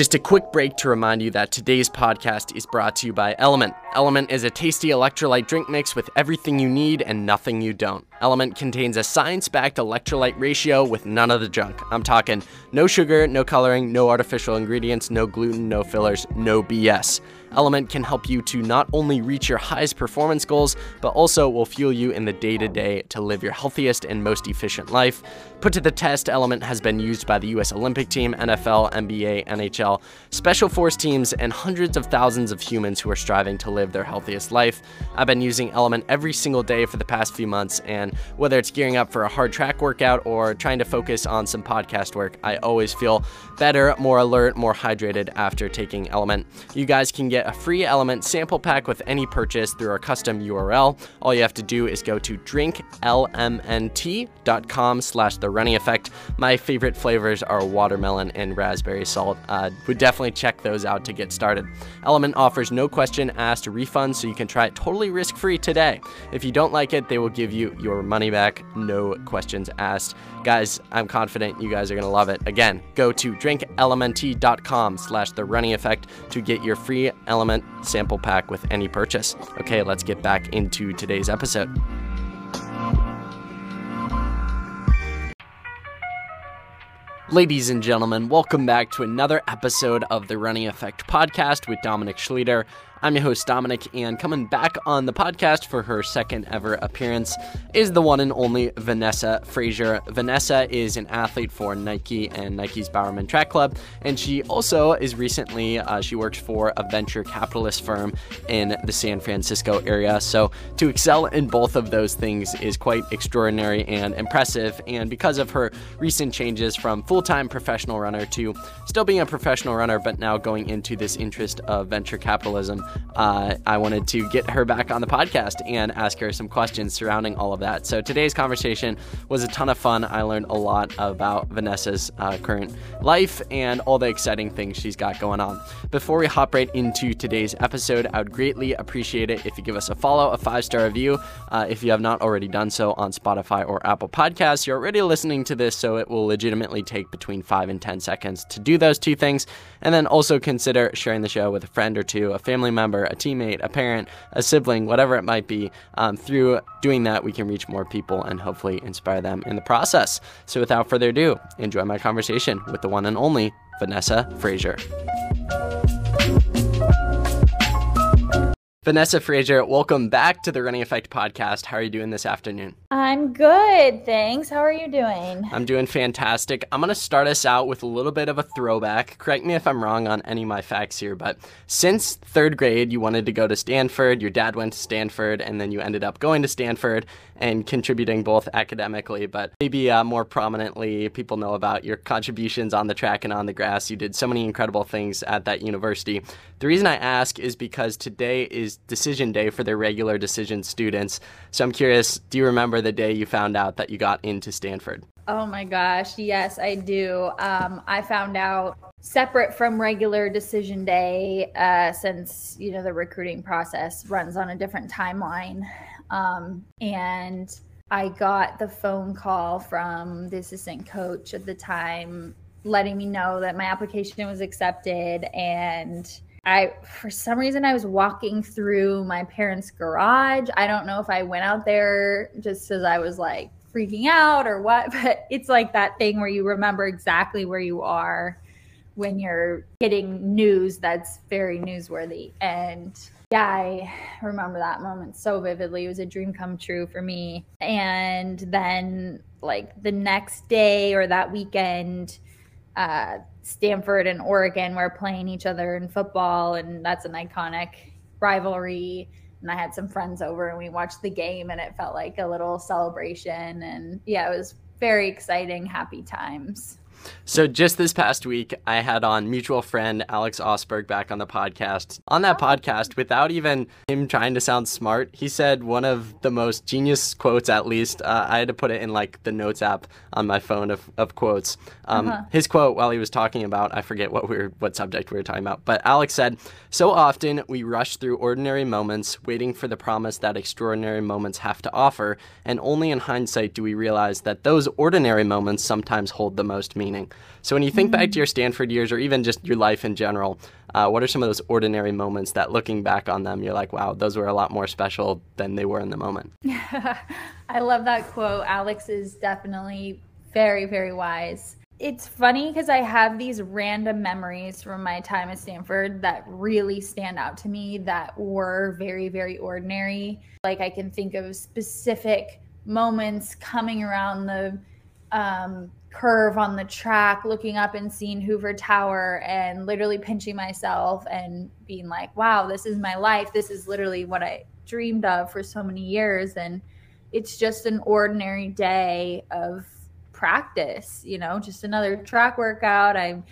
Just a quick break to remind you that today's podcast is brought to you by Element. Element is a tasty electrolyte drink mix with everything you need and nothing you don't. Element contains a science backed electrolyte ratio with none of the junk. I'm talking no sugar, no coloring, no artificial ingredients, no gluten, no fillers, no BS. Element can help you to not only reach your highest performance goals, but also will fuel you in the day to day to live your healthiest and most efficient life. Put to the test, Element has been used by the US Olympic team, NFL, NBA, NHL, special force teams, and hundreds of thousands of humans who are striving to live their healthiest life. I've been using Element every single day for the past few months, and whether it's gearing up for a hard track workout or trying to focus on some podcast work, I always feel better, more alert, more hydrated after taking Element. You guys can get a free Element sample pack with any purchase through our custom URL. All you have to do is go to drinklmnt.com slash the running effect. My favorite flavors are watermelon and raspberry salt. Uh, would definitely check those out to get started. Element offers no question asked refund, so you can try it totally risk free today. If you don't like it, they will give you your money back, no questions asked. Guys, I'm confident you guys are gonna love it. Again, go to drinklmnt.com slash the running effect to get your free element sample pack with any purchase. Okay, let's get back into today's episode. Ladies and gentlemen, welcome back to another episode of the Running Effect podcast with Dominic Schlueter. I'm your host, Dominic, and coming back on the podcast for her second ever appearance is the one and only Vanessa Fraser. Vanessa is an athlete for Nike and Nike's Bowerman Track Club, and she also is recently, uh, she works for a venture capitalist firm in the San Francisco area. So to excel in both of those things is quite extraordinary and impressive. And because of her recent changes from full time professional runner to still being a professional runner, but now going into this interest of venture capitalism, uh, I wanted to get her back on the podcast and ask her some questions surrounding all of that. So today's conversation was a ton of fun. I learned a lot about Vanessa's uh, current life and all the exciting things she's got going on. Before we hop right into today's episode, I would greatly appreciate it if you give us a follow, a five star review. Uh, if you have not already done so on Spotify or Apple Podcasts, you're already listening to this, so it will legitimately take between five and 10 seconds to do those two things. And then also consider sharing the show with a friend or two, a family member, a teammate, a parent, a sibling, whatever it might be. Um, through doing that, we can reach more people and hopefully inspire them in the process. So without further ado, enjoy my conversation with the one and only Vanessa Fraser. Vanessa Fraser, welcome back to the Running Effect podcast. How are you doing this afternoon? I'm good, thanks. How are you doing? I'm doing fantastic. I'm going to start us out with a little bit of a throwback. Correct me if I'm wrong on any of my facts here, but since third grade, you wanted to go to Stanford, your dad went to Stanford, and then you ended up going to Stanford and contributing both academically, but maybe uh, more prominently, people know about your contributions on the track and on the grass. You did so many incredible things at that university. The reason I ask is because today is decision day for their regular decision students. So I'm curious, do you remember the day you found out that you got into Stanford? Oh my gosh, yes, I do. Um, I found out separate from regular decision day uh, since you know the recruiting process runs on a different timeline um, and I got the phone call from the assistant coach at the time letting me know that my application was accepted and I for some reason I was walking through my parents' garage. I don't know if I went out there just as I was like freaking out or what, but it's like that thing where you remember exactly where you are when you're getting news that's very newsworthy. And yeah, I remember that moment so vividly. It was a dream come true for me. And then, like, the next day or that weekend, uh, Stanford and Oregon were playing each other in football, and that's an iconic rivalry. And I had some friends over, and we watched the game, and it felt like a little celebration. And yeah, it was very exciting, happy times. So just this past week, I had on mutual friend Alex Ostberg back on the podcast. On that podcast, without even him trying to sound smart, he said one of the most genius quotes, at least. Uh, I had to put it in like the notes app on my phone of, of quotes. Um, uh-huh. His quote while he was talking about, I forget what we were, what subject we were talking about, but Alex said, "So often we rush through ordinary moments, waiting for the promise that extraordinary moments have to offer, and only in hindsight do we realize that those ordinary moments sometimes hold the most meaning." Meaning. So when you think mm-hmm. back to your Stanford years or even just your life in general, uh, what are some of those ordinary moments that looking back on them, you're like, wow, those were a lot more special than they were in the moment? I love that quote. Alex is definitely very, very wise. It's funny because I have these random memories from my time at Stanford that really stand out to me that were very, very ordinary. Like I can think of specific moments coming around the um, curve on the track, looking up and seeing Hoover Tower and literally pinching myself and being like, wow, this is my life. This is literally what I dreamed of for so many years. And it's just an ordinary day of practice, you know, just another track workout. I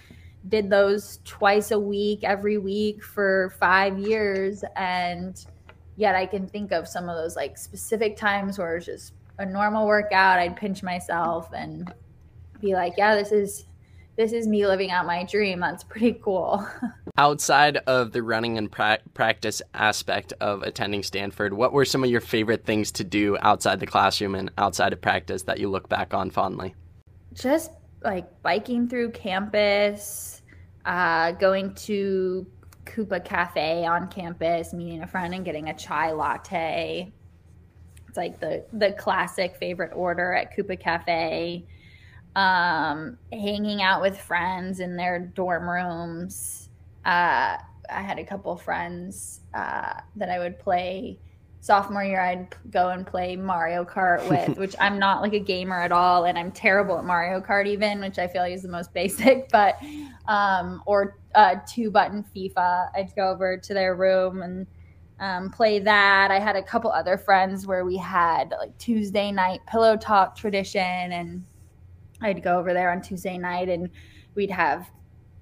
did those twice a week, every week for five years. And yet I can think of some of those like specific times where it's just a normal workout. I'd pinch myself and be like, yeah, this is this is me living out my dream. That's pretty cool. Outside of the running and pra- practice aspect of attending Stanford, what were some of your favorite things to do outside the classroom and outside of practice that you look back on fondly? Just like biking through campus, uh, going to Coupa Cafe on campus, meeting a friend and getting a chai latte. It's like the the classic favorite order at Coupa Cafe um, hanging out with friends in their dorm rooms. Uh, I had a couple friends uh, that I would play sophomore year. I'd go and play Mario Kart with, which I'm not like a gamer at all, and I'm terrible at Mario Kart even, which I feel like is the most basic. But um, or uh, two button FIFA. I'd go over to their room and um, play that. I had a couple other friends where we had like Tuesday night pillow talk tradition and I'd go over there on Tuesday night and we'd have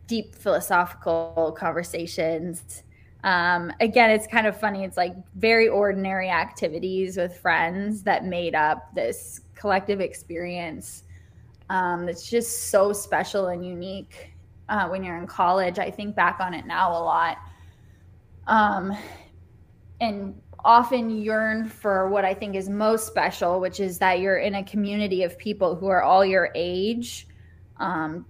deep philosophical conversations. Um, again, it's kind of funny. It's like very ordinary activities with friends that made up this collective experience um, that's just so special and unique uh, when you're in college. I think back on it now a lot. Um, and often yearn for what I think is most special, which is that you're in a community of people who are all your age, um,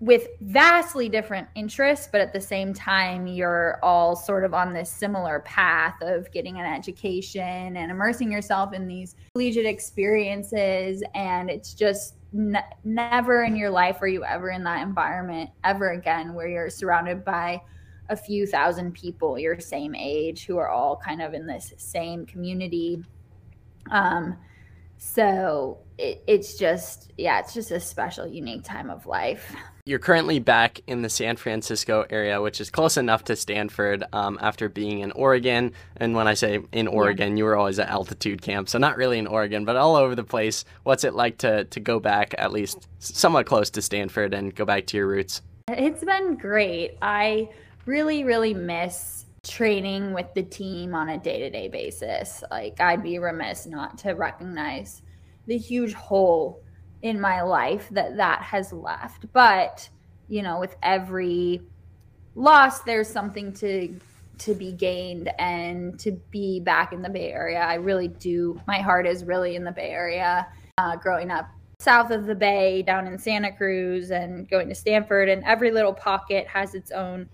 with vastly different interests, but at the same time, you're all sort of on this similar path of getting an education and immersing yourself in these collegiate experiences. And it's just ne- never in your life are you ever in that environment ever again where you're surrounded by a few thousand people your same age who are all kind of in this same community. Um, so it, it's just, yeah, it's just a special, unique time of life. You're currently back in the San Francisco area, which is close enough to Stanford um, after being in Oregon. And when I say in Oregon, yeah. you were always at altitude camp. So not really in Oregon, but all over the place. What's it like to, to go back at least somewhat close to Stanford and go back to your roots? It's been great. I really, really miss training with the team on a day to day basis. Like, I'd be remiss not to recognize the huge hole in my life that that has left. But, you know, with every loss, there's something to to be gained and to be back in the Bay Area. I really do. My heart is really in the Bay Area. Uh, growing up south of the Bay, down in Santa Cruz, and going to Stanford, and every little pocket has its own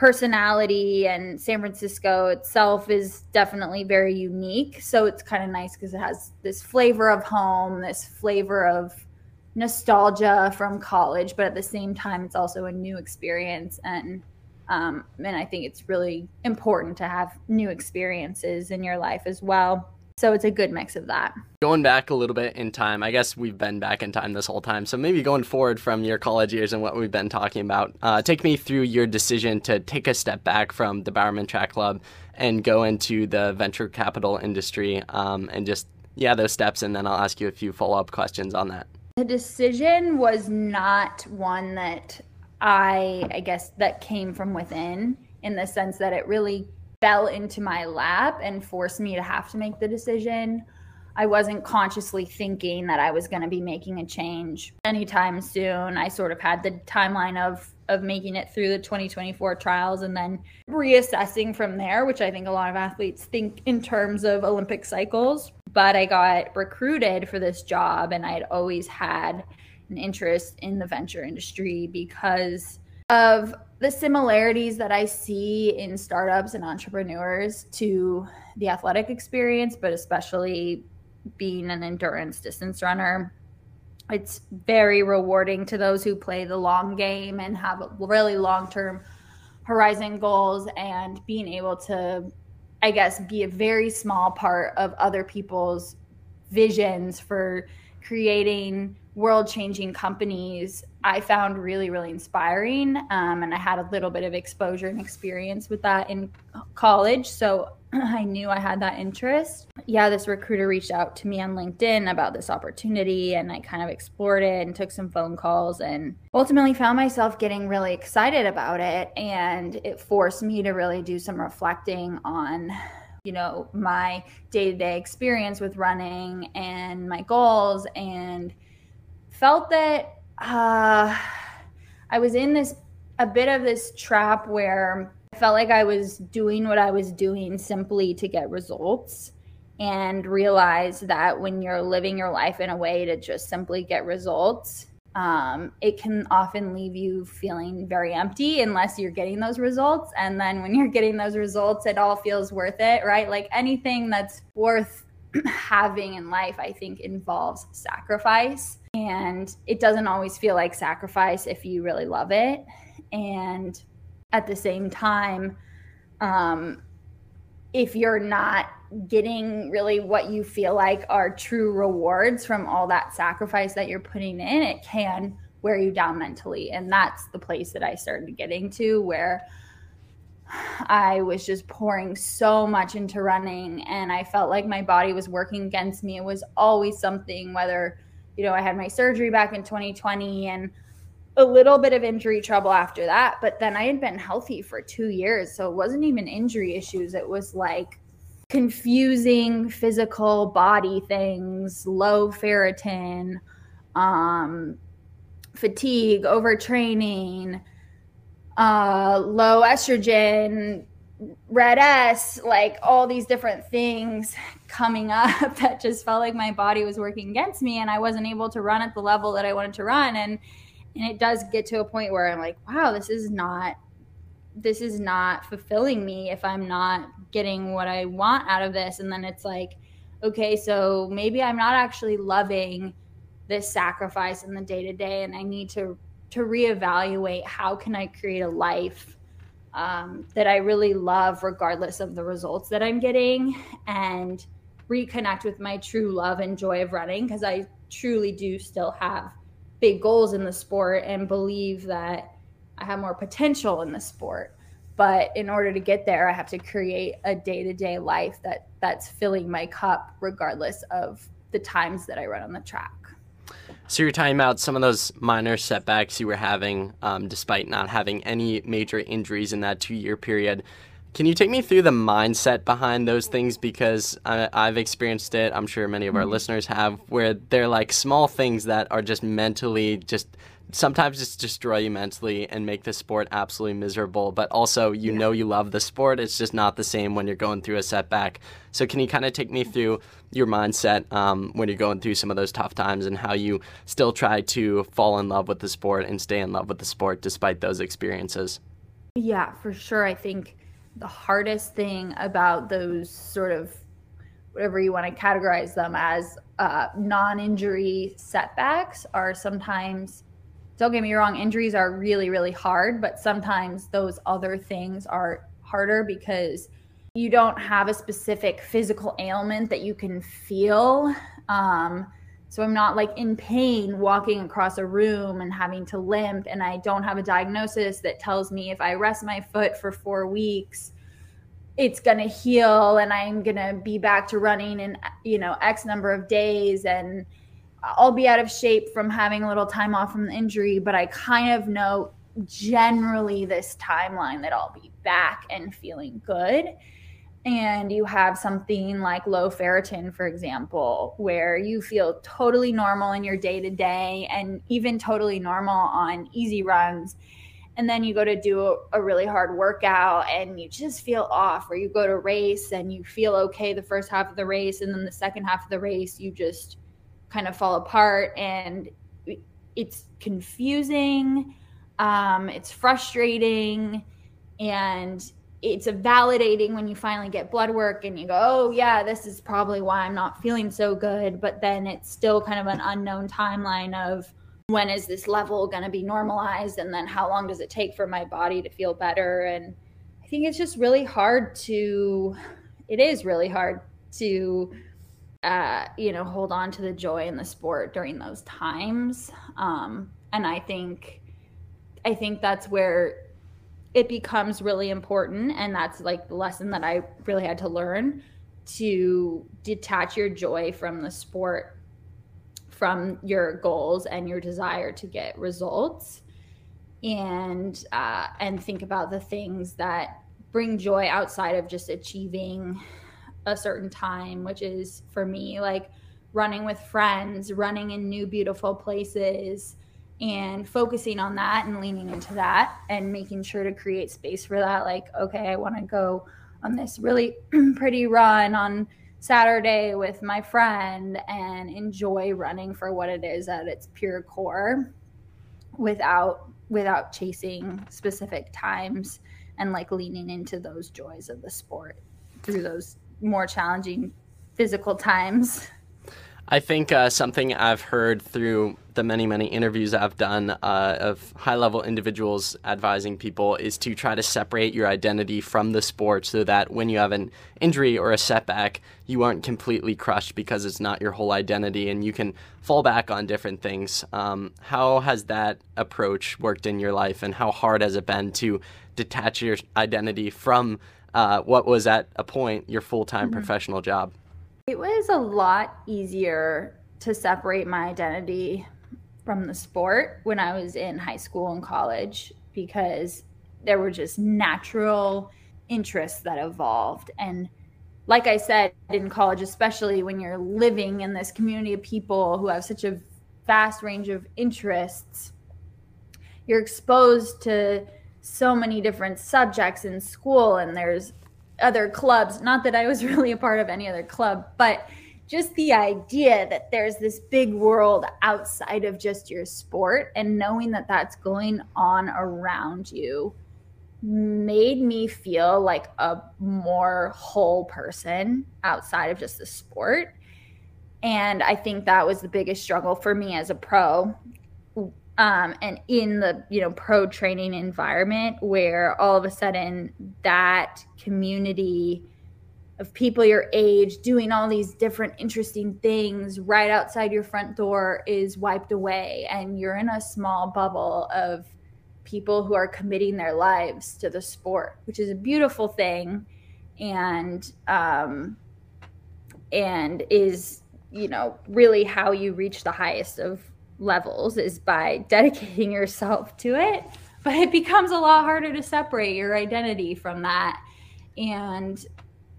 personality and San Francisco itself is definitely very unique. So it's kind of nice because it has this flavor of home, this flavor of nostalgia from college, but at the same time, it's also a new experience. And um, and I think it's really important to have new experiences in your life as well. So it's a good mix of that. Going back a little bit in time, I guess we've been back in time this whole time. So maybe going forward from your college years and what we've been talking about, uh, take me through your decision to take a step back from the Bowerman Track Club and go into the venture capital industry um, and just, yeah, those steps. And then I'll ask you a few follow up questions on that. The decision was not one that I, I guess, that came from within in the sense that it really fell into my lap and forced me to have to make the decision. I wasn't consciously thinking that I was going to be making a change anytime soon. I sort of had the timeline of of making it through the 2024 trials and then reassessing from there, which I think a lot of athletes think in terms of Olympic cycles. But I got recruited for this job and I had always had an interest in the venture industry because of the similarities that I see in startups and entrepreneurs to the athletic experience, but especially being an endurance distance runner. It's very rewarding to those who play the long game and have really long term horizon goals and being able to, I guess, be a very small part of other people's visions for creating world changing companies I found really, really inspiring. Um, and I had a little bit of exposure and experience with that in college. So I knew I had that interest. Yeah, this recruiter reached out to me on LinkedIn about this opportunity, and I kind of explored it and took some phone calls and ultimately found myself getting really excited about it. And it forced me to really do some reflecting on you know my day-to-day experience with running and my goals and felt that uh, I was in this a bit of this trap where I felt like I was doing what I was doing simply to get results and realized that when you're living your life in a way to just simply get results, um, it can often leave you feeling very empty unless you're getting those results. And then when you're getting those results, it all feels worth it, right? Like anything that's worth having in life, I think involves sacrifice. And it doesn't always feel like sacrifice if you really love it. And at the same time, um, if you're not getting really what you feel like are true rewards from all that sacrifice that you're putting in, it can wear you down mentally. And that's the place that I started getting to where I was just pouring so much into running and I felt like my body was working against me. It was always something, whether, you know, I had my surgery back in 2020 and a little bit of injury trouble after that. But then I had been healthy for two years. So it wasn't even injury issues. It was like confusing physical body things, low ferritin, um, fatigue, overtraining uh, low estrogen, RED-S, like all these different things coming up that just felt like my body was working against me and I wasn't able to run at the level that I wanted to run. And and it does get to a point where I'm like, wow, this is not this is not fulfilling me if I'm not getting what I want out of this. And then it's like, okay, so maybe I'm not actually loving this sacrifice in the day to day and I need to to reevaluate how can I create a life um, that I really love, regardless of the results that I'm getting, and reconnect with my true love and joy of running because I truly do still have big goals in the sport and believe that I have more potential in the sport. But in order to get there, I have to create a day to day life that that's filling my cup, regardless of the times that I run on the track. So you're talking about some of those minor setbacks you were having, um, despite not having any major injuries in that two-year period. Can you take me through the mindset behind those things? Because I, have experienced it. I'm sure many of our mm-hmm. listeners have, where they're like small things that are just mentally just sometimes just destroy you mentally and make the sport absolutely miserable. But also, you yeah. know, you love the sport. It's just not the same when you're going through a setback. So, can you kind of take me through your mindset um, when you're going through some of those tough times and how you still try to fall in love with the sport and stay in love with the sport despite those experiences? Yeah, for sure. I think the hardest thing about those sort of whatever you want to categorize them as uh, non injury setbacks are sometimes don't get me wrong, injuries are really, really hard, but sometimes those other things are harder because you don't have a specific physical ailment that you can feel. Um, so I'm not like in pain walking across a room and having to limp, and I don't have a diagnosis that tells me if I rest my foot for four weeks, it's gonna heal and I'm gonna be back to running in you know X number of days and I'll be out of shape from having a little time off from the injury, but I kind of know generally this timeline that I'll be back and feeling good. And you have something like low ferritin, for example, where you feel totally normal in your day to day and even totally normal on easy runs. And then you go to do a, a, really hard workout and you just feel off, or you go to race and you feel okay the first half of the race. And then the second half of the race, you just kind of fall apart and it's confusing, um, it's frustrating, and it's a validating when you finally get blood work and you go, oh, yeah, this is probably why I'm not feeling so good. But then it's still kind of an unknown timeline of when is this level going to be normalized? And then how long does it take for my body to feel better? And I think it's just really hard to, it is really hard to, uh, you know, hold on to the joy in the sport during those times. Um, and I think, I think that's where it becomes really important and that's like the lesson that i really had to learn to detach your joy from the sport from your goals and your desire to get results and uh, and think about the things that bring joy outside of just achieving a certain time which is for me like running with friends running in new beautiful places and focusing on that and leaning into that and making sure to create space for that like okay i want to go on this really pretty run on saturday with my friend and enjoy running for what it is at its pure core without without chasing specific times and like leaning into those joys of the sport through those more challenging physical times I think uh, something I've heard through the many, many interviews I've done uh, of high level individuals advising people is to try to separate your identity from the sport so that when you have an injury or a setback, you aren't completely crushed because it's not your whole identity and you can fall back on different things. Um, how has that approach worked in your life and how hard has it been to detach your identity from uh, what was at a point your full time mm-hmm. professional job? It was a lot easier to separate my identity from the sport when I was in high school and college because there were just natural interests that evolved. And like I said, in college, especially when you're living in this community of people who have such a vast range of interests, you're exposed to so many different subjects in school, and there's other clubs. Not that I was really a part of any other club, but just the idea that there's this big world outside of just your sport and knowing that that's going on around you made me feel like a more whole person outside of just the sport. And I think that was the biggest struggle for me as a pro um, and in the you know pro training environment where all of a sudden that community of people your age doing all these different interesting things right outside your front door is wiped away and you're in a small bubble of people who are committing their lives to the sport which is a beautiful thing and um, and is you know really how you reach the highest of levels is by dedicating yourself to it but it becomes a lot harder to separate your identity from that. And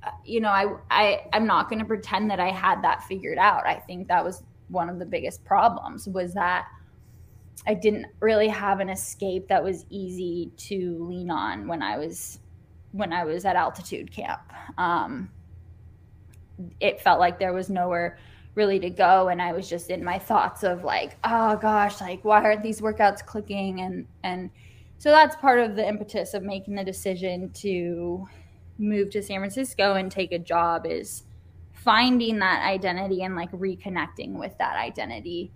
uh, you know i, I i'm not going to pretend that i had that figured out. I think that was one of the biggest problems was that i didn't really have an escape that was easy to lean on when i was when i was at altitude camp. Um, it felt like there was nowhere really to go and i was just in my thoughts of like oh gosh like why aren't these workouts clicking? And and so that's part of the impetus of making the decision to move to san francisco and take a job is finding that identity and like reconnecting with that identity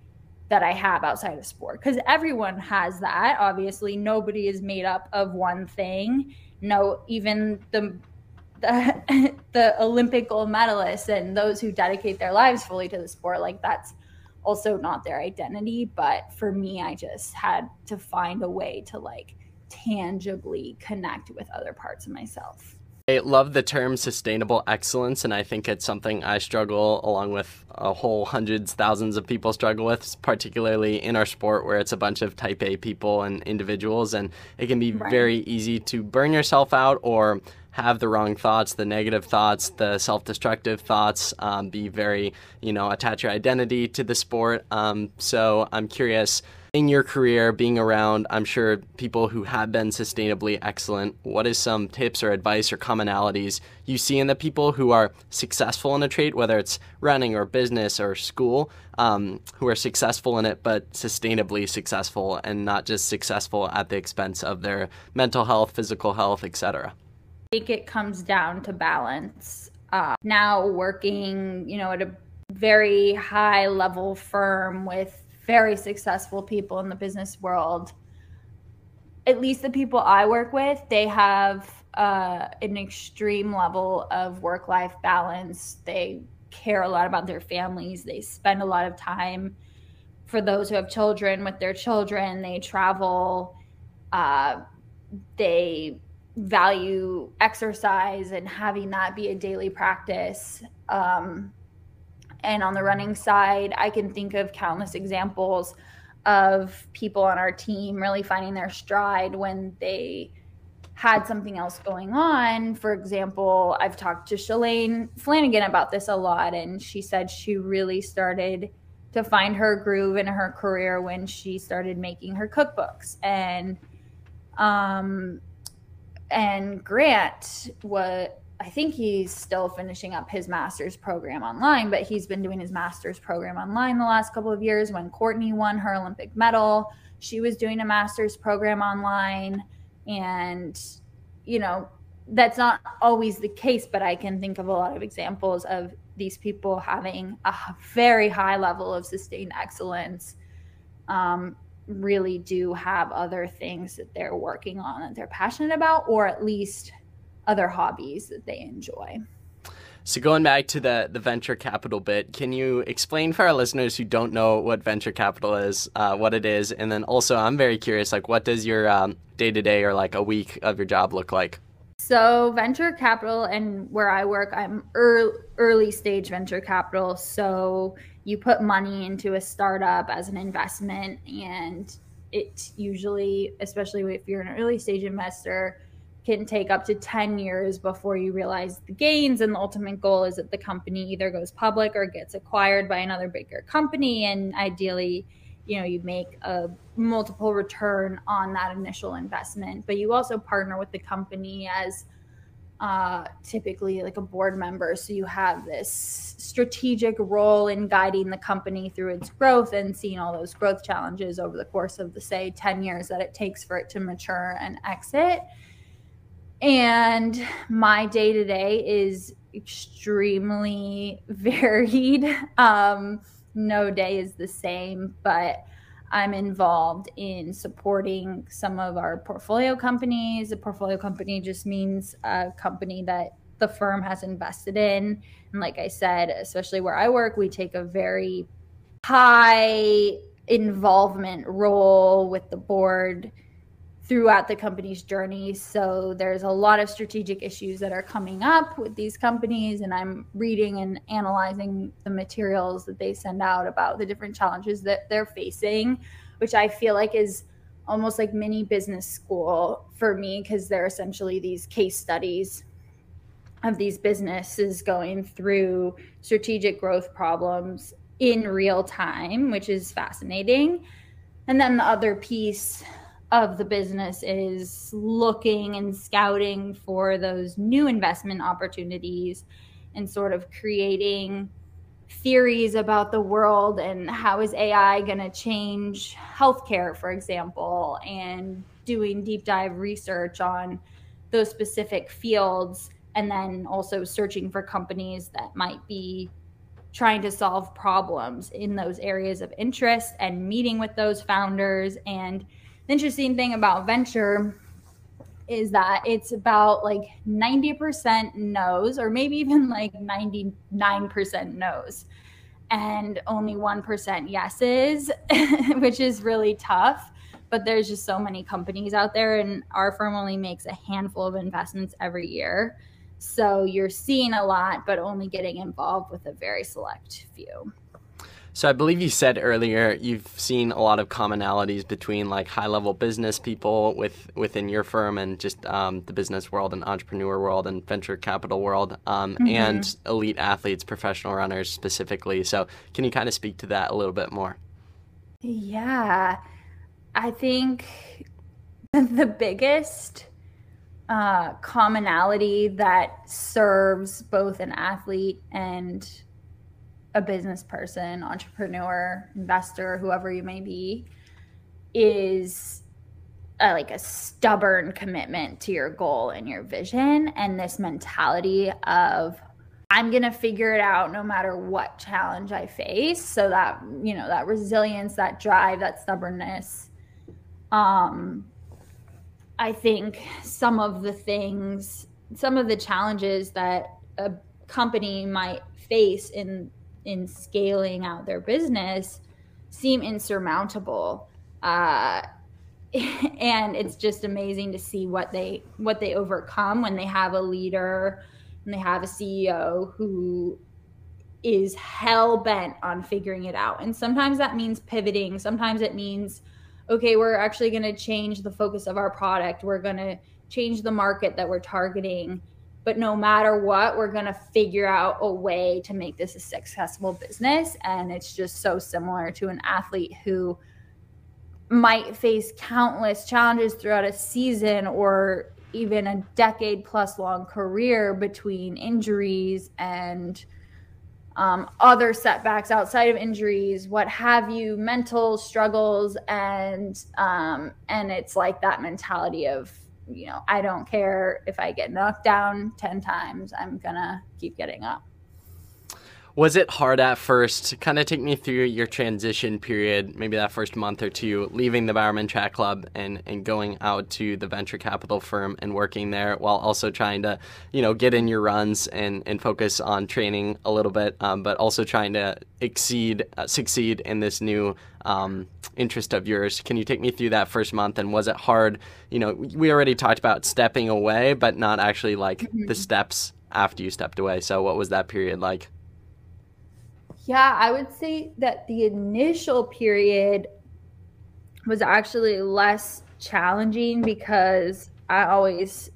that i have outside of sport. Because everyone has that obviously. Nobody is made up of one thing. No even the the, the Olympic gold medalists and those who dedicate their lives fully to the sport, like that's also not their identity. But for me, I just had to find a way to like tangibly connect with other parts of myself. I love the term sustainable excellence, and I think it's something I struggle along with a whole hundreds, thousands of people struggle with, particularly in our sport where it's a bunch of type A people and individuals, and it can be right. very easy to burn yourself out or have the wrong thoughts, the negative thoughts, the self-destructive thoughts, um, be very, you know, attach your identity to the sport. Um, so I'm curious in your career, being around, I'm sure, people who have been sustainably excellent, what is some tips or advice or commonalities you see in the people who are successful in a trait, whether it's running or business or school, um, who are successful in it, but sustainably successful and not just successful at the expense of their mental health, physical health, etc.? I think it comes down to balance. Uh, now working, you know, at a very high level firm with very successful people in the business world, at least the people I work with, they have uh, an extreme level of work life balance. They care a lot about their families. They spend a lot of time for those who have children with their children. They travel. Uh, they value exercise and having that be a daily practice. Um, and on the running side, I can think of countless examples of people on our team really finding their stride when they had something else going on. For example, I've talked to Shalane Flanagan about this a lot, and she said she really started to find her groove in her career when she started making her cookbooks. And um and Grant what I think he's still finishing up his master's program online, but he's been doing his master's program online the last couple of years. When Courtney won her Olympic medal, she was doing a master's program online. And, you know, that's not always the case, but I can think of a lot of examples of these people having a very high level of sustained excellence. Um, really do have other things that they're working on that they're passionate about, or at least other hobbies that they enjoy. So going back to the the venture capital bit, can you explain for our listeners who don't know what venture capital is, uh, what it is, and then also I'm very curious, like what does your day to day or like a week of your job look like? So venture capital and where I work, I'm early, early stage venture capital. So you put money into a startup as an investment, and it usually, especially if you're an early stage investor, can take up to 10 years before you realize the gains. And the ultimate goal is that the company either goes public or gets acquired by another bigger company. And ideally, you know, you make a multiple return on that initial investment. But you also partner with the company as uh, typically like a board member. So you have this strategic role in guiding the company through its growth and seeing all those growth challenges over the course of the, say, 10 years that it takes for it to mature and exit. And my day to day is extremely varied. Um, no day is the same, but I'm involved in supporting some of our portfolio companies. A portfolio company just means a company that the firm has invested in. And like I said, especially where I work, we take a very high involvement role with the board throughout the company's journey. So there's a lot of strategic issues that are coming up with these companies, and I'm reading and analyzing the materials that they send out about the different challenges that they're facing, which I feel like is almost like mini business school for me because they're essentially these case studies of these businesses going through strategic growth problems in real time, which is fascinating. And then the other piece of the business is looking and scouting for those new investment opportunities and sort of creating theories about the world and how is AI going to change healthcare, for example, and doing deep dive research on those specific fields, and then also searching for companies that might be trying to solve problems in those areas of interest and meeting with those founders and the interesting thing about venture is that it's about like 90% no's or maybe even like 99% no's and only 1% yeses, which is really tough. But there's just so many companies out there, and our firm only makes a handful of investments every year. So you're seeing a lot, but only getting involved with a very select few. So I believe you said earlier you've seen a lot of commonalities between like high level business people with within your firm and just um, the business world and entrepreneur world and venture capital world um, mm-hmm. and elite athletes, professional runners specifically. So can you kind of speak to that a little bit more? Yeah. I think the biggest uh, commonality that serves both an athlete and a business person, entrepreneur, investor, whoever you may be, is a, like a stubborn commitment to your goal and your vision, and this mentality of I'm going to figure it out no matter what challenge I face. So that, you know, that resilience, that drive, that stubbornness. Um, I think some of the things, some of the challenges that a company might face in in scaling out their business seem insurmountable. Uh, and it's just amazing to see what they what they overcome when they have a leader and they have a CEO who is hell bent on figuring it out. And sometimes that means pivoting. Sometimes it means, okay, we're actually going to change the focus of our product. We're going to change the market that we're targeting. But no matter what, we're going to figure out a way to make this a successful business. And it's just so similar to an athlete who might face countless challenges throughout a season or even a decade plus long career between injuries and um, other setbacks outside of injuries, what have you, mental struggles, and um, and it's like that mentality of you know I don't care if I get knocked down ten times, I'm gonna keep getting up. Was it hard at first? Kind of take me through your transition period, maybe that first month or two, leaving the Bowerman Track Club and, and going out to the venture capital firm and working there while also trying to, you know, get in your runs and, and focus on training a little bit, um, but also trying to exceed, uh, succeed in this new um, interest of yours. Can you take me through that first month? And was it hard? You know, we already talked about stepping away, but not actually like mm-hmm. the steps after you stepped away. So what was that period like? Yeah, I would say that the initial period was actually less challenging because I always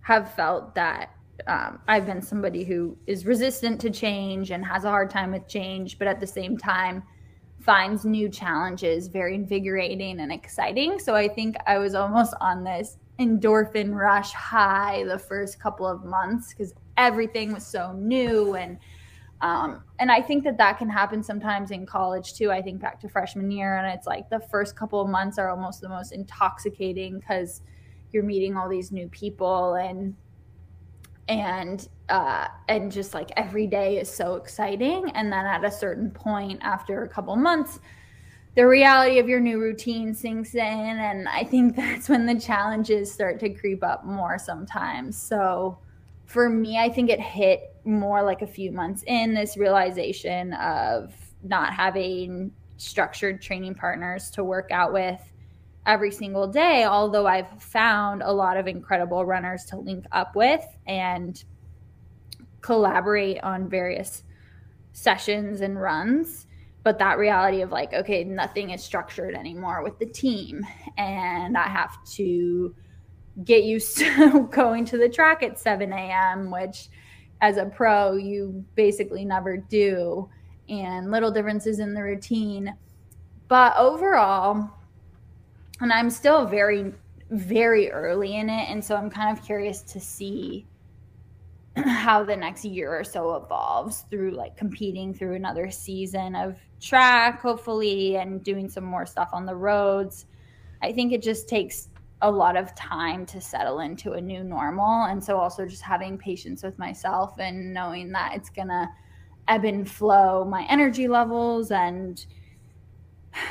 have felt that um, I've been somebody who is resistant to change and has a hard time with change, but at the same time finds new challenges very invigorating and exciting. So I think I was almost on this endorphin rush high the first couple of months because everything was so new and um, and I think that that can happen sometimes in college too. I think back to freshman year, and it's like the first couple of months are almost the most intoxicating because you're meeting all these new people and and uh, and just like every day is so exciting. And then at a certain point, after a couple months, the reality of your new routine sinks in, and I think that's when the challenges start to creep up more sometimes. So for me, I think it hit more like a few months in this realization of not having structured training partners to work out with every single day. Although I've found a lot of incredible runners to link up with and collaborate on various sessions and runs. But that reality of like, okay, nothing is structured anymore with the team, and I have to get used to going to the track at 7 a.m., which as a pro, you basically never do, and little differences in the routine. But overall, and I'm still very, very early in it. And so I'm kind of curious to see how the next year or so evolves through like competing through another season of track, hopefully, and doing some more stuff on the roads. I think it just takes a lot of time to settle into a new normal. And so also just having patience with myself and knowing that it's going to ebb and flow my energy levels and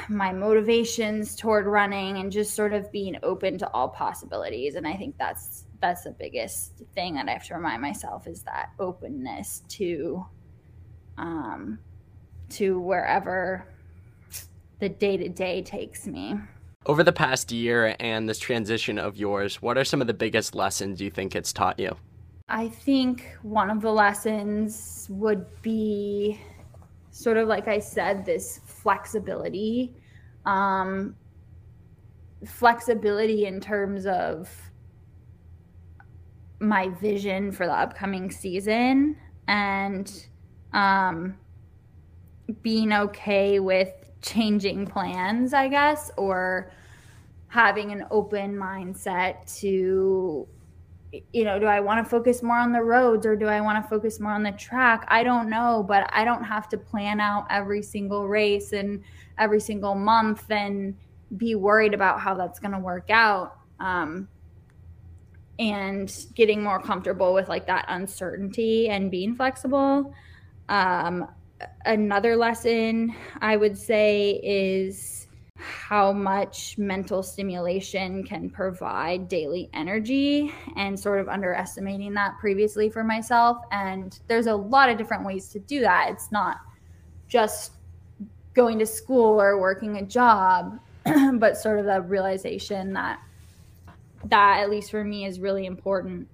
my motivations toward running and just sort of being open to all possibilities and i think that's that's the biggest thing that i have to remind myself is that openness to um to wherever the day to day takes me over the past year and this transition of yours, what are some of the biggest lessons you think it's taught you? I think one of the lessons would be sort of like I said, this flexibility. Um, flexibility in terms of my vision for the upcoming season and um, being okay with changing plans, I guess, or having an open mindset to you know, do I want to focus more on the roads or do I want to focus more on the track? I don't know, but I don't have to plan out every single race and every single month and be worried about how that's going to work out. Um, and getting more comfortable with like that uncertainty and being flexible. Um, another lesson I would say is how much mental stimulation can provide daily energy and sort of underestimating that previously for myself. And there's a lot of different ways to do that. It's not just going to school or working a job, but sort of the realization that that, at least for me, is really important.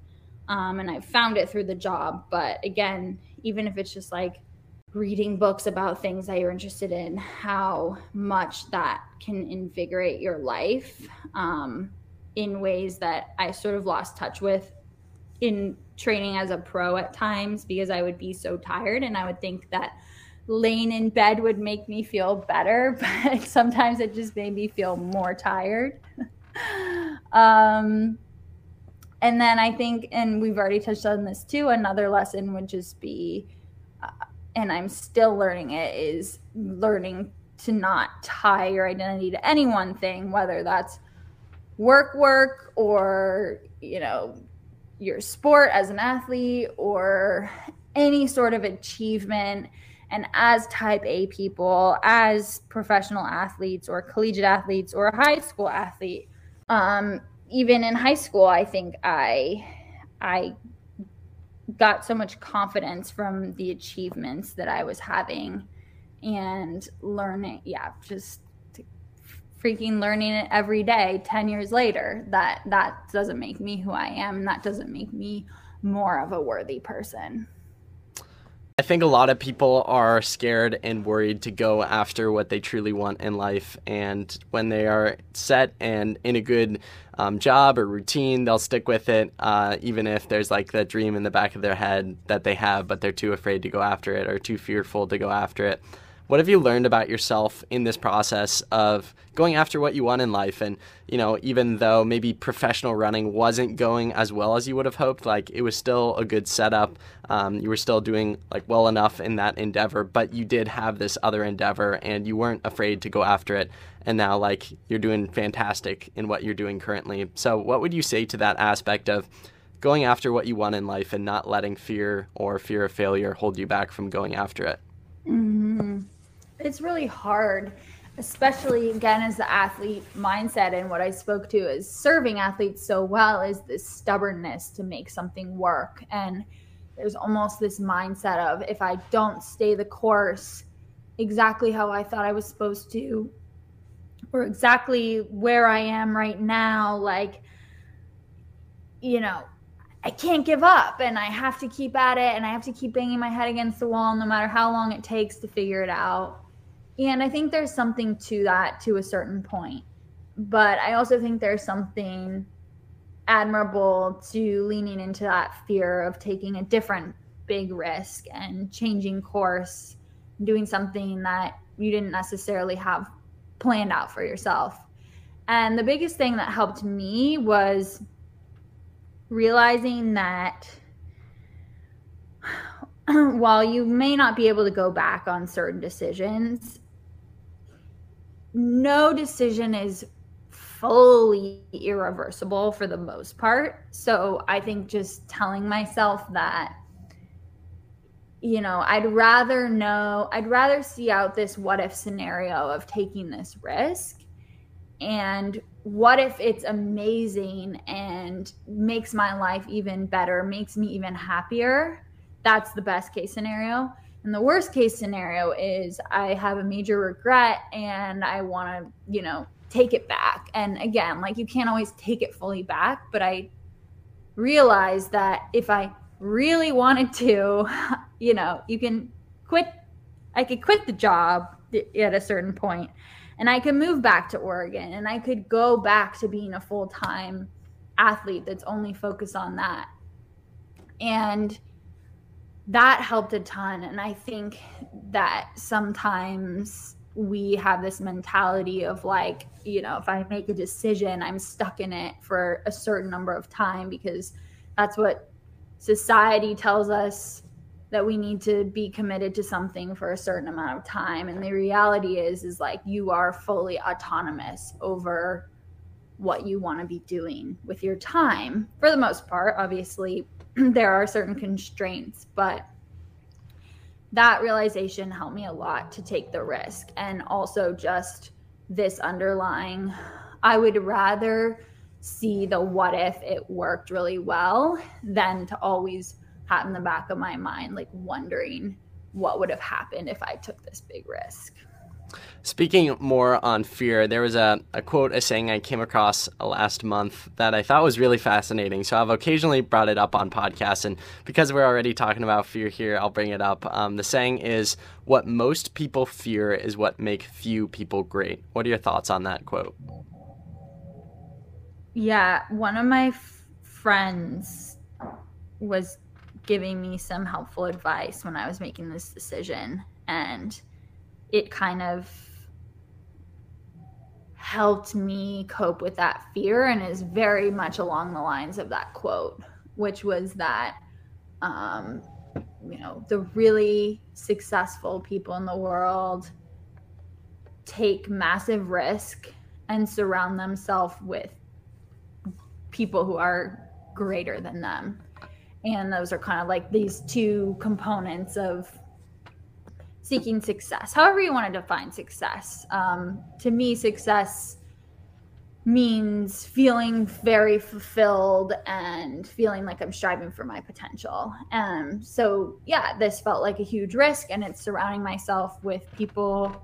Um, and I found it through the job. But again, even if it's just like, reading books about things that you're interested in, how much that can invigorate your life um, in ways that I sort of lost touch with in training as a pro at times because I would be so tired and I would think that laying in bed would make me feel better, but sometimes it just made me feel more tired. um, and then I think, and we've already touched on this too, another lesson would just be and I'm still learning it is learning to not tie your identity to any one thing, whether that's work, work, or, you know, your sport as an athlete or any sort of achievement. And as type A people, as professional athletes or collegiate athletes or a high school athlete, um, even in high school, I think I I got so much confidence from the achievements that I was having and learning. Yeah, just freaking learning it every day 10 years later that that doesn't make me who I am and that doesn't make me more of a worthy person. I think a lot of people are scared and worried to go after what they truly want in life. And when they are set and in a good um, job or routine, they'll stick with it, uh, even if there's like that dream in the back of their head that they have, but they're too afraid to go after it or too fearful to go after it. What have you learned about yourself in this process of going after what you want in life? And, you know, even though maybe professional running wasn't going as well as you would have hoped, like it was still a good setup. Um, you were still doing like well enough in that endeavor, but you did have this other endeavor and you weren't afraid to go after it. And now, like, you're doing fantastic in what you're doing currently. So, what would you say to that aspect of going after what you want in life and not letting fear or fear of failure hold you back from going after it? Mm-hmm it's really hard especially again as the athlete mindset and what i spoke to is serving athletes so well is this stubbornness to make something work and there's almost this mindset of if i don't stay the course exactly how i thought i was supposed to or exactly where i am right now like you know I can't give up and I have to keep at it and I have to keep banging my head against the wall no matter how long it takes to figure it out. And I think there's something to that to a certain point. But I also think there's something admirable to leaning into that fear of taking a different big risk and changing course, doing something that you didn't necessarily have planned out for yourself. And the biggest thing that helped me was realizing that while you may not be able to go back on certain decisions, no decision is fully irreversible for the most part. So I think just telling myself that, you know, I'd rather know, I'd rather see out this what if scenario of taking this risk. And what if it's amazing and makes my life even better, makes me even happier? That's the best case scenario. And the worst case scenario is I have a major regret and I want to, you know, take it back. And again, like you can't always take it fully back, but I realized that if I really wanted to, you know, you can quit I could quit the job at a certain point and I could move back to Oregon and I could go back to being a full-time athlete that's only focused on that. And that helped a ton. And I think that sometimes we have this mentality of like, you know, if I make a decision, I'm stuck in it for a certain number of time because that's what society tells us that we need to be committed to something for a certain amount of time and the reality is is like you are fully autonomous over what you want to be doing with your time for the most part obviously there are certain constraints but that realization helped me a lot to take the risk. And also just this underlying i would rather see the what if it worked really well than to always have in the back of my mind like wondering what would have happened if i took this big risk Speaking more on fear, there was a, a quote, a saying I came across last month that I thought was really fascinating. So I've occasionally brought it up on podcasts, and because we're already talking about fear here, I'll bring it up. Um, the saying is, What most people fear is what make few people great. What are your thoughts on that quote? Yeah, one of my f- friends was giving me some helpful advice when I was making this decision, and it kind of helped me cope with that fear and is very much along the lines of that quote, which was that, um, you know, the really successful people in the world take massive risk and surround themselves with people who are greater than them. And those are kind of like these two components of seeking success, however you want to define success. Um, to me, success means feeling very fulfilled and feeling like I'm striving for my potential. Um, so yeah, this felt like a huge risk, and it's surrounding myself with people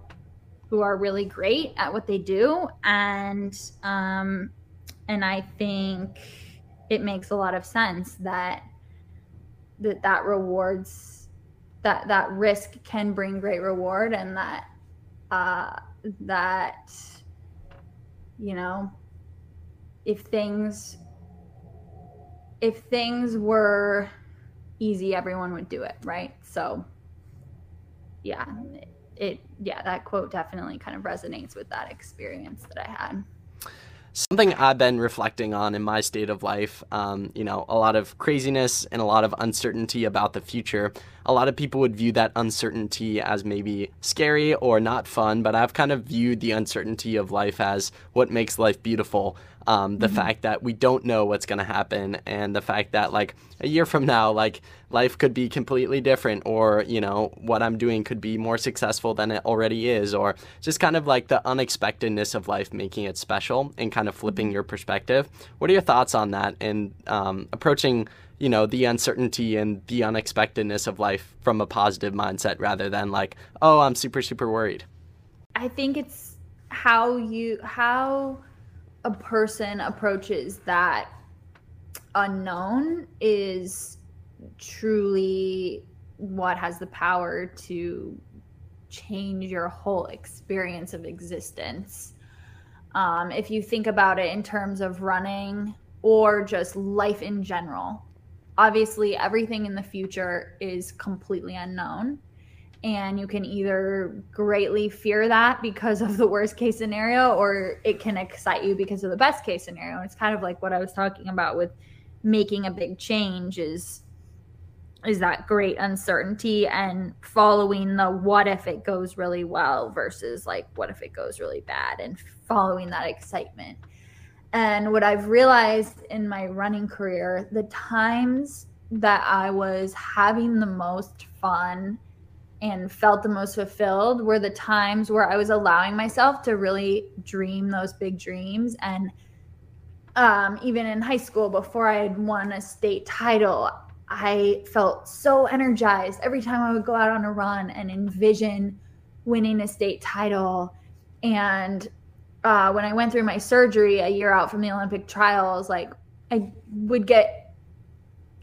who are really great at what they do, and um, and I think it makes a lot of sense that that that rewards that that risk can bring great reward and that uh, that you know if things if things were easy everyone would do it right? So yeah it, it yeah that quote definitely kind of resonates with that experience that i had Something I've been reflecting on in my state of life, um, you know, a lot of craziness and a lot of uncertainty about the future. A lot of people would view that uncertainty as maybe scary or not fun, but I've kind of viewed the uncertainty of life as what makes life beautiful um, the mm-hmm. fact that we don't know what's going to happen and the fact that like a year from now like life could be completely different or you know what i'm doing could be more successful than it already is or just kind of like the unexpectedness of life making it special and kind of flipping mm-hmm. your perspective what are your thoughts on that and um, approaching you know the uncertainty and the unexpectedness of life from a positive mindset rather than like oh i'm super super worried i think it's how you how a person approaches that unknown is truly what has the power to change your whole experience of existence. Um, if you think about it in terms of running or just life in general, obviously everything in the future is completely unknown and you can either greatly fear that because of the worst case scenario or it can excite you because of the best case scenario. And it's kind of like what i was talking about with making a big change is is that great uncertainty and following the what if it goes really well versus like what if it goes really bad and following that excitement. And what i've realized in my running career the times that i was having the most fun and felt the most fulfilled were the times where I was allowing myself to really dream those big dreams. And um, even in high school, before I had won a state title, I felt so energized every time I would go out on a run and envision winning a state title. And uh, when I went through my surgery a year out from the Olympic trials, like I would get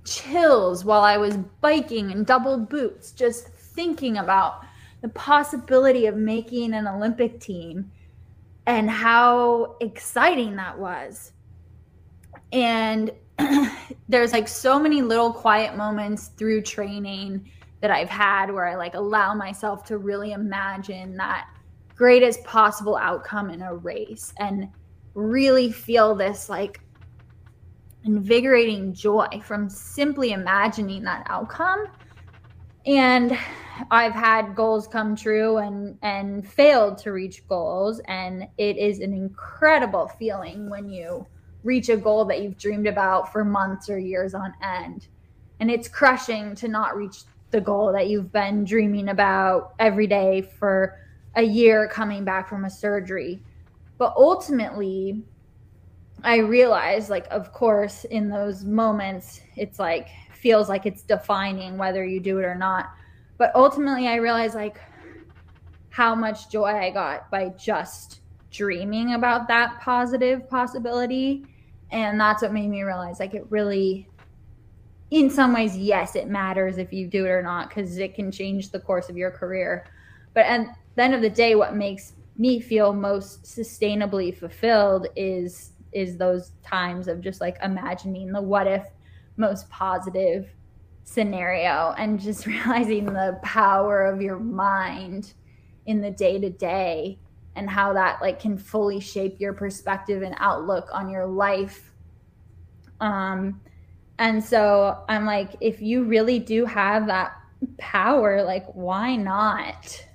chills while I was biking in double boots, just thinking about the possibility of making an Olympic team and how exciting that was. And there's like so many little quiet moments through training that I've had where I like allow myself to really imagine that greatest possible outcome in a race and really feel this like invigorating joy from simply imagining that outcome and i've had goals come true and and failed to reach goals and it is an incredible feeling when you reach a goal that you've dreamed about for months or years on end and it's crushing to not reach the goal that you've been dreaming about every day for a year coming back from a surgery. But ultimately, I realized, like, of course, in those moments, it's like, feels like it's defining whether you do it or not. But ultimately, I realized, like, how much joy I got by just dreaming about that positive possibility. And that's what made me realize, like, it really in some ways, yes, it matters if you do it or not because it can change the course of your career. But at the end of the day, what makes me feel most sustainably fulfilled is is those times of just like imagining the what if most positive scenario and just realizing the power of your mind in the day to day and how that like can fully shape your perspective and outlook on your life um and so I'm like, if you really do have that power, like, why not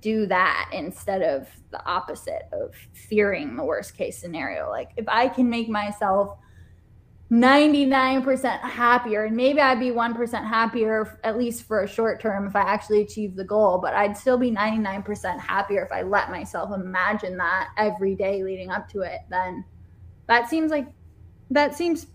do that instead of the opposite of fearing the worst case scenario? Like, if I can make myself 99% happier, and maybe I'd be 1% happier, at least for a short term, if I actually achieve the goal, but I'd still be 99% happier if I let myself imagine that every day leading up to it, then that seems like that seems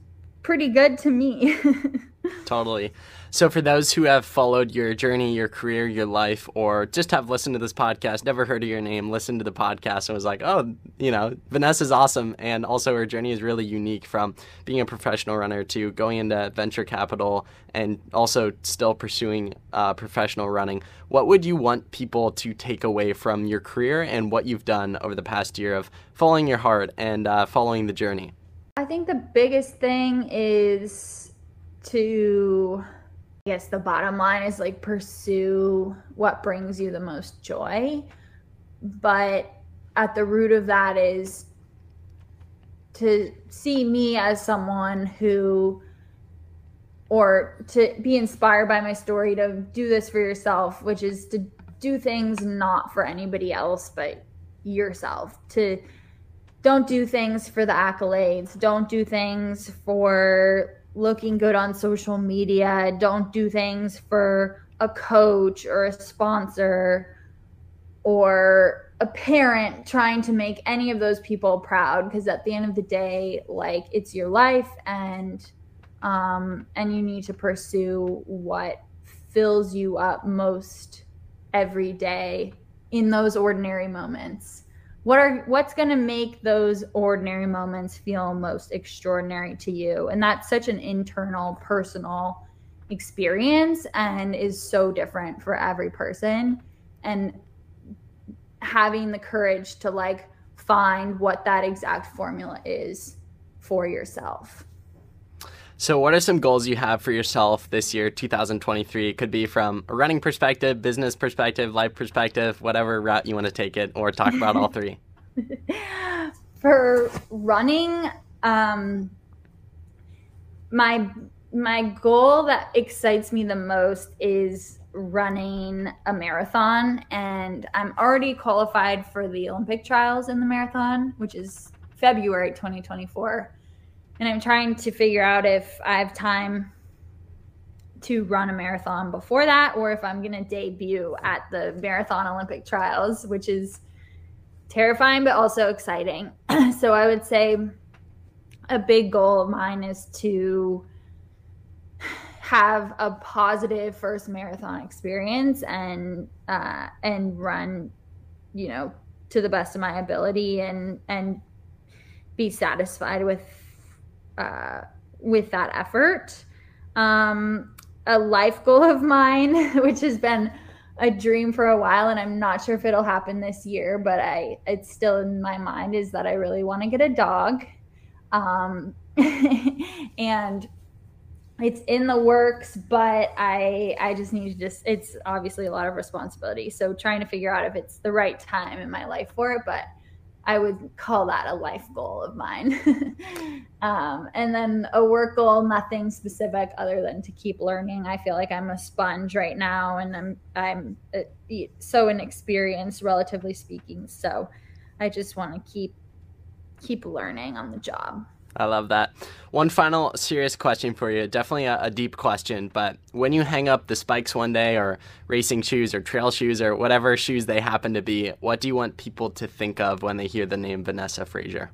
pretty good to me. totally. So, for those who have followed your journey, your career, your life, or just have listened to this podcast, never heard of your name, listened to the podcast, and was like, oh, you know, Vanessa's awesome. And also, her journey is really unique from being a professional runner to going into venture capital and also still pursuing uh, professional running. What would you want people to take away from your career and what you've done over the past year of following your heart and uh, following the journey? I think the biggest thing is to, guess the bottom line is like pursue what brings you the most joy. But at the root of that is to see me as someone who, or to be inspired by my story to do this for yourself, which is to do things not for anybody else but yourself. To don't do things for the accolades. Don't do things for looking good on social media. Don't do things for a coach or a sponsor or a parent trying to make any of those people proud because at the end of the day like it's your life and um and you need to pursue what fills you up most every day in those ordinary moments what are what's going to make those ordinary moments feel most extraordinary to you? And that's such an internal personal experience and is so different for every person. And having the courage to like find what that exact formula is for yourself so, what are some goals you have for yourself this year, 2023? It could be from a running perspective, business perspective, life perspective, whatever route you want to take it, or talk about all three. for running, um, my my goal that excites me the most is running a marathon, and I'm already qualified for the Olympic trials in the marathon, which is February 2024 and I'm trying to figure out if I have time to run a marathon before that or if I'm going to debut at the Marathon Olympic Trials, which is terrifying but also exciting. so I would say a big goal of mine is to have a positive first marathon experience and uh, and run, you know, to the best of my ability and and be satisfied with uh, with that effort. Um, a life goal of mine, which has been a dream for a while, and I'm not sure if it'll happen this year, but I it's still in my mind is that I really want to get a dog. Um, and it's in the works, but I I just need to just it's obviously a lot of responsibility. So trying to figure out if it's the right time in my life for it, but I would call that a life goal of mine. um, and then a work goal, nothing specific other than to keep learning. I feel like I'm a sponge right now, and I'm I'm uh, so inexperienced, relatively speaking. So I just want to keep keep learning on the job. I love that. One final serious question for you. Definitely a, a, deep question, but when you hang up the spikes one day, or racing shoes, or trail shoes, or whatever shoes they happen to be, what do you want people to think of when they hear the name Vanessa Fraser?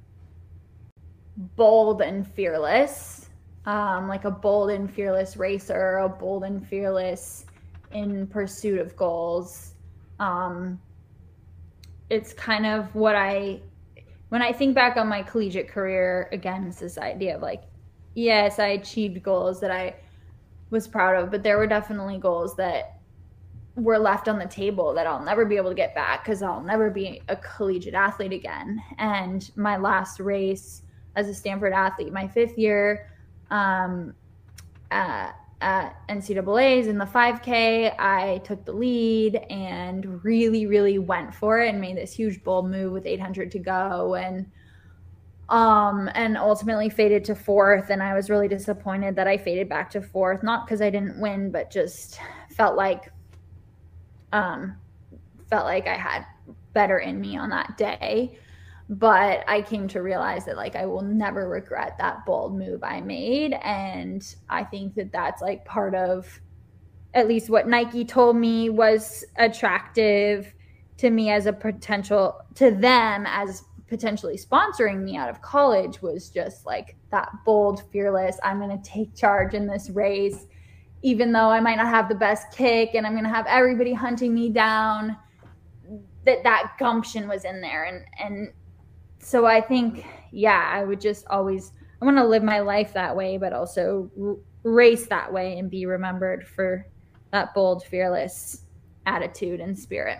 Bold and fearless. Um, like a bold and fearless racer, a bold and fearless in pursuit of goals. Um, it's kind of what I when I think back on my collegiate career, again, it's this idea of like, yes, I achieved goals that I was proud of, but there were definitely goals that were left on the table that I'll never be able to get back because I'll never be a collegiate athlete again. And my last race as a Stanford athlete, my fifth year, um, uh, at NCAA's in the 5K, I took the lead and really, really went for it and made this huge bold move with 800 to go and um and ultimately faded to fourth. And I was really disappointed that I faded back to fourth not because I didn't win but just felt like um felt like I had better in me on that day but I came to realize that like I will never regret that bold move I made. And I think that that's like part of at least what Nike told me was attractive to me as a potential to them as potentially sponsoring me out of college was just like that bold fearless I'm going to take charge in this race even though I might not have the best kick and I'm going to have everybody hunting me down. That that gumption was in there. And and so I think, yeah, I would just always, I want to live my life that way, but also race that way and be remembered for that bold, fearless attitude and spirit.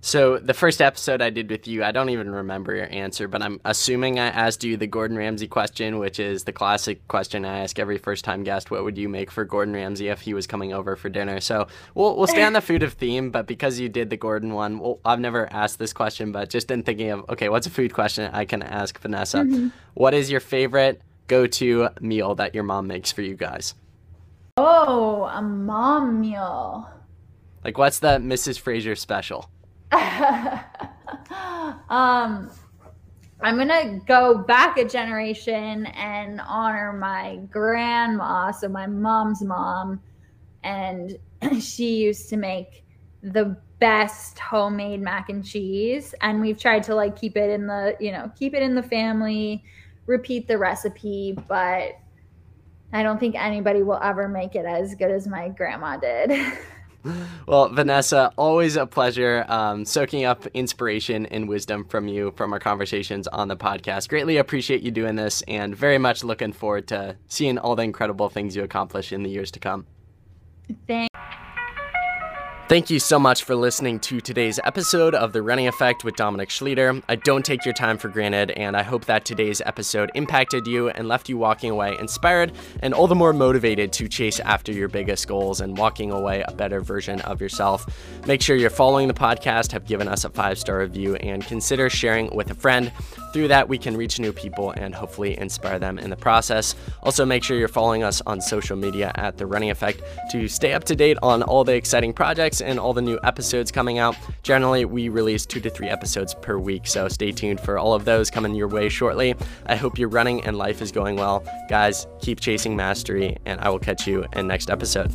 So the first episode I did with you, I don't even remember your answer, but I'm assuming I asked you the Gordon Ramsay question, which is the classic question I ask every first time guest: What would you make for Gordon Ramsay if he was coming over for dinner? So we'll we'll stay on the food of theme, but because you did the Gordon one, well, I've never asked this question, but just in thinking of okay, what's a food question I can ask Vanessa? Mm-hmm. What is your favorite go-to meal that your mom makes for you guys? Oh, a mom meal. Like, what's the Mrs. Fraser special? um, I'm gonna go back a generation and honor my grandma, so my mom's mom, and she used to make the best homemade mac and cheese, and we've tried to like keep it in the you know keep it in the family, repeat the recipe, but I don't think anybody will ever make it as good as my grandma did. well, Vanessa, always a pleasure um, soaking up inspiration and wisdom from you from our conversations on the podcast. Greatly appreciate you doing this and very much looking forward to seeing all the incredible things you accomplish in the years to come. Thanks. Thank you so much for listening to today's episode of The Running Effect with Dominic Schlueter. I don't take your time for granted, and I hope that today's episode impacted you and left you walking away inspired and all the more motivated to chase after your biggest goals and walking away a better version of yourself. Make sure you're following the podcast, have given us a five star review, and consider sharing with a friend. Through that, we can reach new people and hopefully inspire them in the process. Also, make sure you're following us on social media at The Running Effect to stay up to date on all the exciting projects and all the new episodes coming out. Generally, we release two to three episodes per week, so stay tuned for all of those coming your way shortly. I hope your running and life is going well. Guys, keep chasing mastery, and I will catch you in next episode.